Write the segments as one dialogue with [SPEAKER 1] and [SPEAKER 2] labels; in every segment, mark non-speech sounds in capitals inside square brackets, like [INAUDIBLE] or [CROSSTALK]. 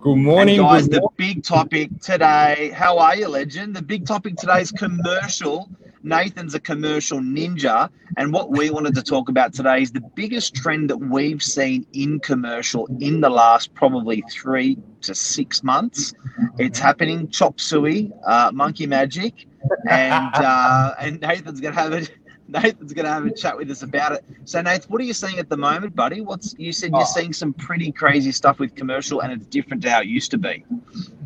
[SPEAKER 1] Good morning,
[SPEAKER 2] and guys.
[SPEAKER 1] good
[SPEAKER 2] the
[SPEAKER 1] morning.
[SPEAKER 2] big topic today. How are you, legend? The big topic today is commercial. Nathan's a commercial ninja, and what we wanted to talk about today is the biggest trend that we've seen in commercial in the last probably three to six months. It's happening. Chop suey, uh, monkey magic, and uh, and Nathan's gonna have it. Nathan's going to have a chat with us about it. So, Nathan, what are you seeing at the moment, buddy? What's you said you're
[SPEAKER 1] Oh.
[SPEAKER 2] seeing some pretty crazy stuff with commercial, and it's different to how it used to be.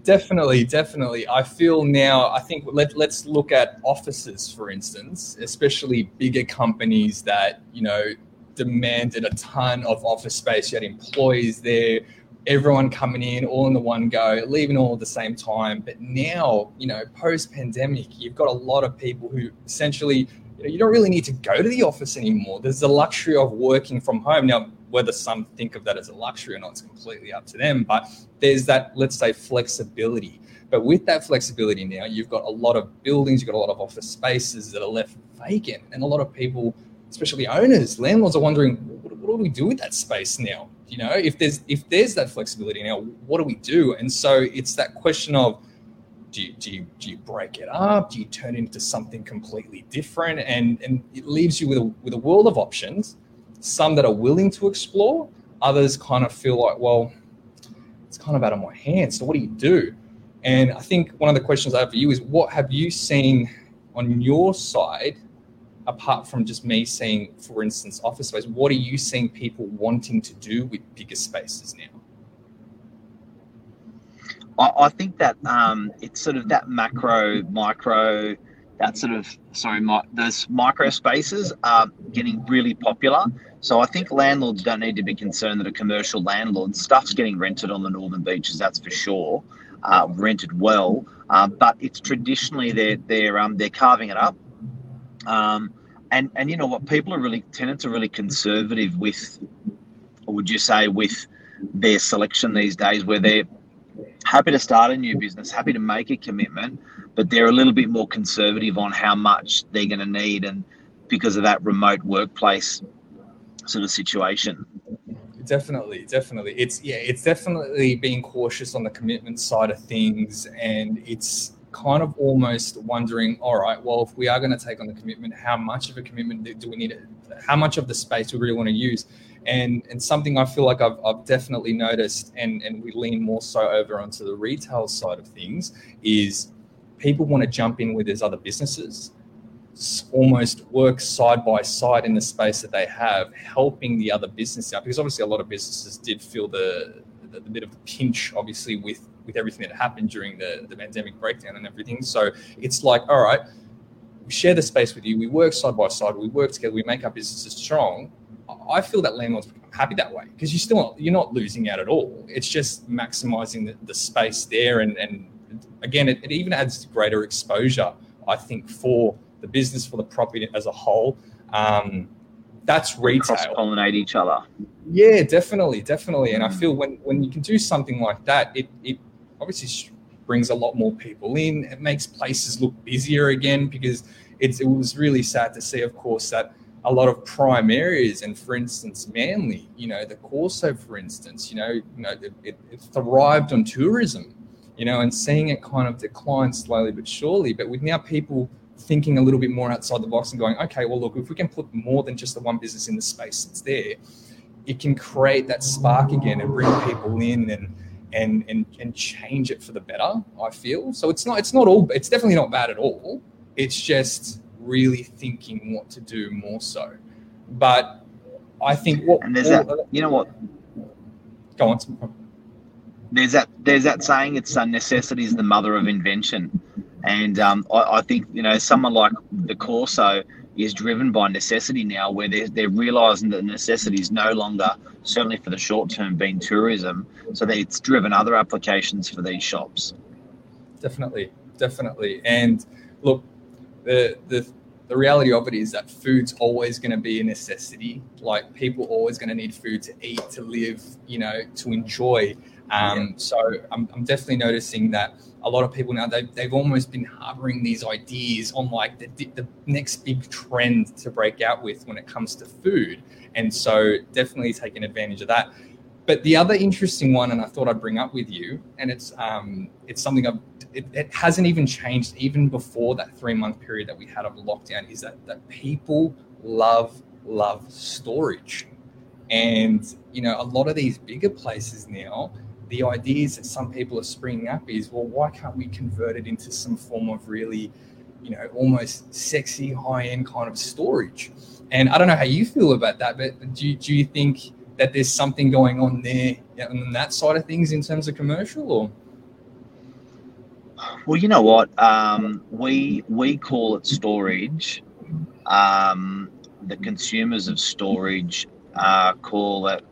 [SPEAKER 1] Definitely, definitely. I feel now, I think let, let's look at offices, for instance, especially bigger companies that, you know, demanded a ton of office space. You had employees there, everyone coming in all in the one go, leaving all at the same time. But now, you know, post pandemic, you've got a lot of people who essentially, you don't really need to go to the office anymore. There's the luxury of working from home. Now, whether some think of that as a luxury or not, it's completely up to them. But there's that, let's say, flexibility. But with that flexibility now, you've got a lot of buildings, you've got a lot of office spaces that are left vacant. And a lot of people, especially owners, landlords are wondering, what, what do we do with that space now? You know, if there's if there's that flexibility now, what do we do? And so it's that question of do you, do you, do you break it up? Do you turn it into something completely different? And and it leaves you with a with a world of options. Some that are willing to explore, others kind of feel like, well, it's kind of out of my hands. So what do you do? And I think one of the questions I have for you is, what have you seen on your side, apart from just me seeing, for instance, office space? What are you seeing people wanting to do with bigger spaces now?
[SPEAKER 2] I, I think that um, it's sort of that macro, micro, that sort of sorry, my, those micro spaces are getting really popular. So I think landlords don't need to be concerned that a commercial landlord stuff's getting rented on the northern beaches. That's for sure, uh, rented well. Uh, but it's traditionally they're they're um, they're carving it up. Um, and and you know what? People are really tenants are really conservative with, or would you say with their selection these days, where they're happy to start a new business, happy to make a commitment, but they're a little bit more conservative on how much they're going to need, and because of that remote workplace sort of situation.
[SPEAKER 1] Definitely, definitely. It's yeah, it's definitely being cautious on the commitment side of things, and it's kind of almost wondering, all right, well, if we are going to take on the commitment, how much of a commitment do- we need? How much of the space do we really want to use? And and something I feel like I've, I've definitely noticed, and and we lean more so over onto the retail side of things, is people want to jump in with these other businesses almost work side by side in the space that they have, helping the other business out. Because obviously, a lot of businesses did feel the, the, the bit of the pinch, obviously, with with everything that happened during the, the pandemic breakdown and everything. So it's like, all right, we share the space with you, we work side by side, we work together, we make our businesses strong. I- feel that landlords become happy that way because you still not, you're not losing out at all. It's just maximizing the, the space there, and and again, it, it even adds greater exposure, I think, for the business, for the property as a whole. Um, that's retail.
[SPEAKER 2] Cross pollinate each other.
[SPEAKER 1] Yeah, definitely, definitely. And I feel when when you can do something like that, it it obviously brings a lot more people in. It makes places look busier again because it's it was really sad to see, of course, that a lot of prime areas. And for instance manly you know the corso for instance you know you know it, it, it thrived on tourism you know and seeing it kind of decline slowly but surely. But with now people thinking a little bit more outside the box and going okay well look if we can put more than just the one business in the space that's there it can create that spark again and bring people in and and and and change it for the better i feel. So it's not it's not all it's definitely not bad at all. It's just really thinking what to do more so but i think what
[SPEAKER 2] And there's that, you know what?
[SPEAKER 1] go on
[SPEAKER 2] There's that. There's that saying. It's uh, necessity is the mother of invention, and um, I, I think you know someone like the Corso is driven by necessity now, where they're they're realizing that necessity is no longer certainly for the short term being tourism, so that it's driven other applications for these shops.
[SPEAKER 1] definitely definitely and look the the the reality of it is that food's always going to be a necessity. Like people always going to need food to eat to live you know to enjoy. Um, so I'm, I'm definitely noticing that a lot of people now they've, they've almost been harboring these ideas on like the, the next big trend to break out with when it comes to food. And so definitely taking advantage of that but the other interesting one, and I thought I'd bring up with you, and it's um, it's something I've, it, it hasn't even changed even before that three month period that we had of lockdown. Is that that people love love storage, and you know a lot of these bigger places now. The ideas that some people are springing up is, well, why can't we convert it into some form of really, you know, almost sexy, high end kind of storage? And I don't know how you feel about that, but do, do you think that there's something going on there on that side of things in terms of commercial or?
[SPEAKER 2] Well, you know what? Um, we we call it storage. Um, the consumers of storage uh, call it.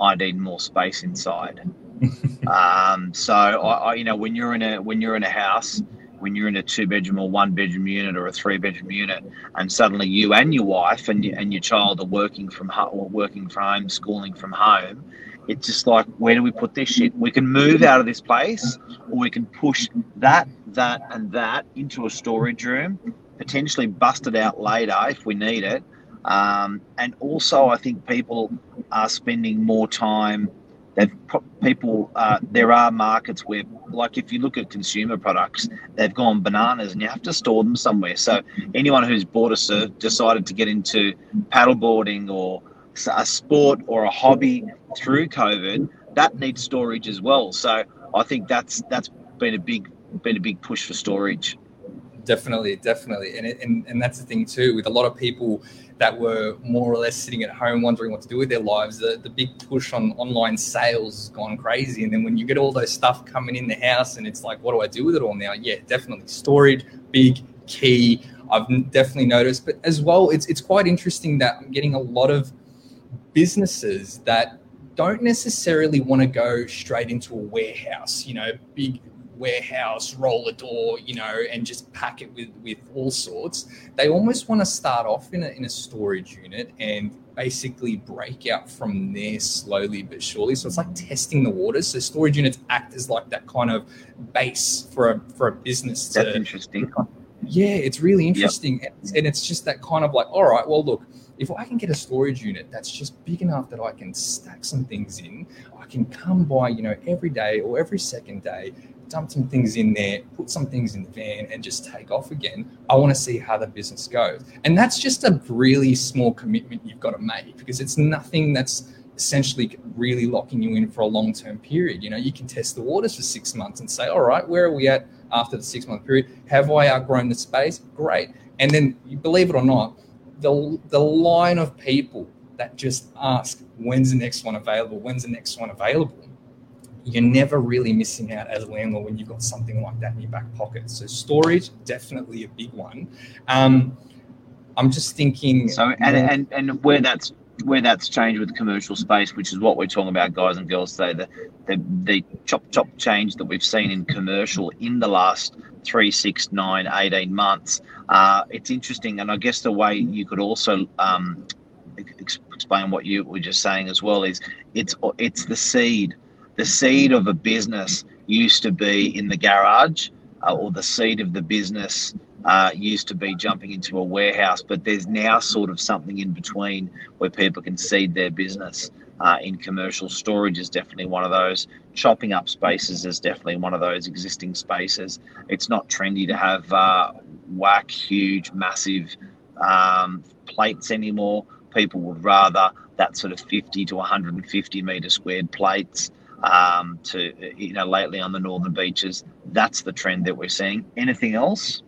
[SPEAKER 2] I need more space inside. [LAUGHS] um, so I, I, you know, when you're in a when you're in a house when you're in a two bedroom or one bedroom unit or a three bedroom unit, and suddenly you and your wife and, and your child are working from home, or working from home, schooling from home, it's just like, where do we put this shit? We can move out of this place, or we can push that, that, and that into a storage room, potentially bust it out later if we need it. Um, and also, I think people are spending more time they've people uh, there are markets where like if you look at consumer products they've gone bananas and you have to store them somewhere. So anyone who's bought a surf decided to get into paddleboarding or a sport or a hobby through covid that needs storage as well. So i think that's that's been a big been a big push for storage
[SPEAKER 1] definitely definitely and, it, and and that's the thing too with a lot of people that were more or less sitting at home wondering what to do with their lives. The, the big push on online sales has gone crazy. And then when you get all those stuff coming in the house and it's like, what do I do with it all now? Yeah, definitely storage, big key. I've definitely noticed, but as well, it's it's quite interesting that I'm getting a lot of businesses that don't necessarily want to go straight into a warehouse, you know, big warehouse, roller door, you know, and just pack it with with all sorts. They almost want to start off in a in a storage unit and basically break out from there slowly but surely. So it's like testing the waters. So storage units act as like that kind of base for a for a business.
[SPEAKER 2] That's to, interesting.
[SPEAKER 1] Yeah, it's really interesting, yep. and it's just that kind of like, all right, well, look if I can get a storage unit that's just big enough that I can stack some things in, I can come by, you know, every day or every second day, dump some things in there, put some things in the van, and just take off again. I want to see how the business goes. And that's just a really small commitment you've got to make because it's nothing that's essentially really locking you in for a long term period. You know, you can test the waters for six months and say, all right, where are we at after the six month period? Have I outgrown the space? Great. And then, believe it or not, the, the line of people that just ask, when's the next one available? When's the next one available? You're never really missing out as a landlord when you've got something like that in your back pocket. So storage, definitely a big one. Um, I'm just thinking.
[SPEAKER 2] So and, and and where that's where that's changed with commercial space, which is what we're talking about, guys and girls today. The the, the chop chop change that we've seen in commercial in the last three, six, nine, 18 months. Uh, it's interesting, and I guess the way you could also um, explain what you were just saying as well is it's it's the seed the seed of a business used to be in the garage, uh, or the seed of the business uh, used to be jumping into a warehouse, but there's now sort of something in between where people can seed their business. Uh, in commercial storage is definitely one of those. Chopping up spaces is definitely one of those existing spaces. It's not trendy to have uh, whack, huge, massive um, plates anymore. People would rather that sort of 50 to 150 meter squared plates um, to you know lately on the northern beaches. That's the trend that we're seeing. Anything else?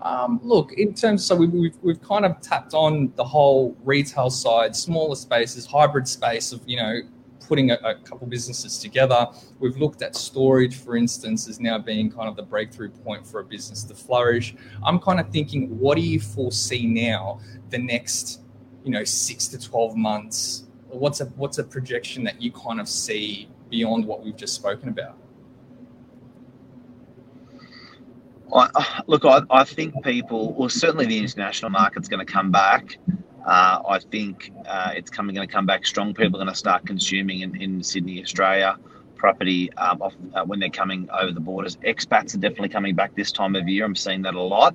[SPEAKER 1] Um, look, in terms, so we, we've, we've kind of tapped on the whole retail side, smaller spaces, hybrid space of, you know, putting a, a, couple businesses together. We've looked at storage, for instance, as now being kind of the breakthrough point for a business to flourish. I'm kind of thinking, what do you foresee now the next, you know, six to 12 months? What's a, what's a projection that you kind of see beyond what we've just spoken about?
[SPEAKER 2] I, look, I, I, think people, well, certainly the international market's going to come back. Uh, I think uh, it's coming going to come back strong. People are going to start consuming in, in Sydney, Australia, property um, off, uh, when they're coming over the borders. Expats are definitely coming back this time of year. I'm seeing that a lot.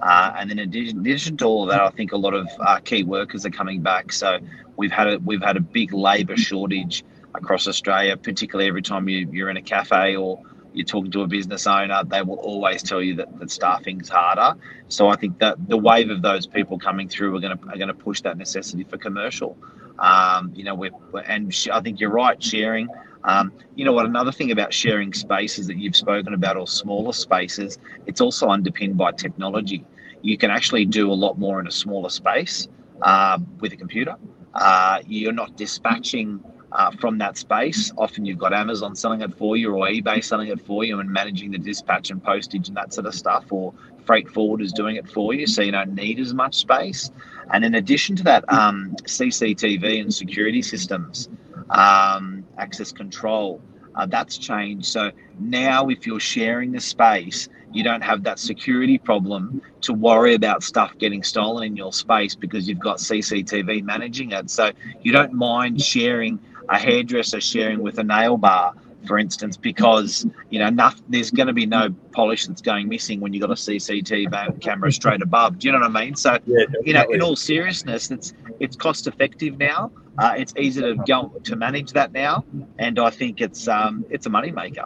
[SPEAKER 2] Uh, and then in addition, to all of that, I think a lot of uh, key workers are coming back. So we've had a we've had a big labour shortage across Australia, particularly every time you, you're in a cafe or you're talking to a business owner, they will always tell you that, that staffing's harder. So I think that the wave of those people coming through are going to are going to push that necessity for commercial. Um, you know, we're, and I think you're right, sharing. Um, you know what? Another thing about sharing spaces that you've spoken about, or smaller spaces, it's also underpinned by technology. You can actually do a lot more in a smaller space uh, with a computer. Uh, you're not dispatching uh, from that space. Often you've got Amazon selling it for you or eBay selling it for you and managing the dispatch and postage and that sort of stuff, or freight forwarders doing it for you. So you don't need as much space. And in addition to that, um, CCTV and security systems, um, access control, uh, that's changed. So now, if you're sharing the space, you don't have that security problem to worry about stuff getting stolen in your space because you've got CCTV managing it. So you don't mind sharing a hairdresser sharing with a nail bar, for instance, because you know there's going to be no polish that's going missing when you've got a CCTV camera [LAUGHS] straight above. Do you know what I mean? So yeah, you know, in all seriousness, it's it's cost effective now. Uh, it's easy to go to manage that now, and I think it's um, it's a money maker.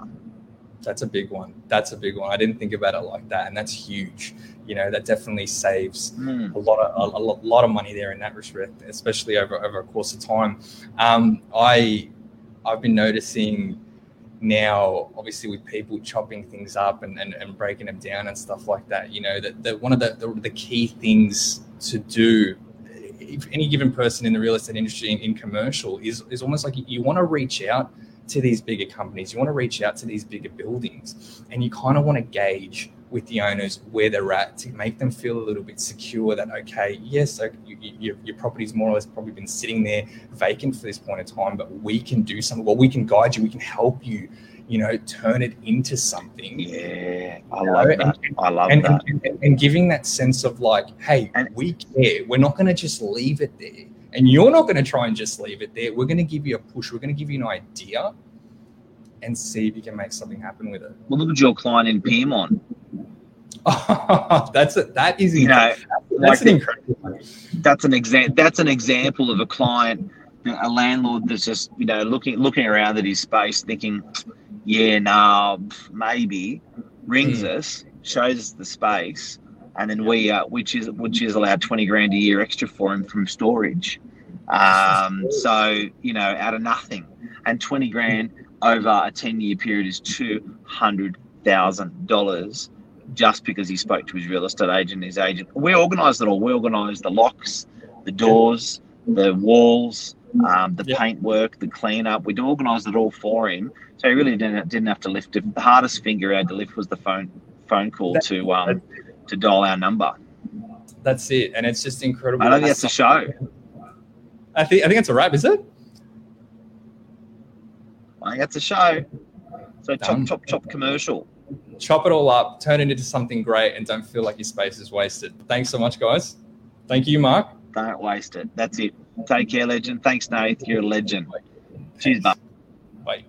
[SPEAKER 1] That's a big one. That's a big one. I didn't think about it like that, and that's huge. You know, that definitely saves mm. a lot of a, a, lot of money there in that respect, especially over over a course of time. Um, I I've been noticing now, obviously, with people chopping things up and, and, and breaking them down and stuff like that. You know, that, that one of the, the the key things to do if any given person in the real estate industry in, in commercial is is almost like you, you want to reach out to these bigger companies. You want to reach out to these bigger buildings and you kind of want to gauge with the owners where they're at to make them feel a little bit secure that, okay, yes, so you, you, your property's more or less probably been sitting there vacant for this point in time, but we can do something. Well, we can guide you, we can help you you know, turn it into something.
[SPEAKER 2] Yeah, I love know? that. And, I love
[SPEAKER 1] and,
[SPEAKER 2] that.
[SPEAKER 1] And, and, giving that sense of like, hey, we care. We're not going to just leave it there. And you're not going to try and just leave it there. We're going to give you a push. We're going to give you an idea and see if you can make something happen with it.
[SPEAKER 2] Well, look at your client in Pyrmont.
[SPEAKER 1] Oh, [LAUGHS] that's a, that is you know, that's like an incredible.
[SPEAKER 2] That's an example. That's an example of a client, a landlord that's just you know looking looking around at his space, thinking, yeah, no, maybe, rings mm. us, shows us the space, and then we uh, which is which is allowed twenty grand a year extra for him from storage. Um, so you know, out of nothing, and twenty grand over a ten year period is two hundred thousand dollars just because he spoke to his real estate agent. His agent, we organised it all. We organised the locks, the doors, the walls, um, the paint work, the cleanup. We'd organised it all for him, so he really didn't didn't have to lift. It. The hardest finger he had to lift was the phone phone call to um, to dial our number.
[SPEAKER 1] That's it, and it's just incredible.
[SPEAKER 2] I don't think that's a show.
[SPEAKER 1] I think I think it's a wrap. Is it?
[SPEAKER 2] I think that's a show. So chop, chop, chop commercial.
[SPEAKER 1] Chop it all up, turn it into something great, and don't feel like your space is wasted. Thanks so much, guys. Thank you, Mark.
[SPEAKER 2] Don't waste it. That's it. Take care, legend. Thanks, Nate. You're a legend. Cheers, mate.
[SPEAKER 1] Bye.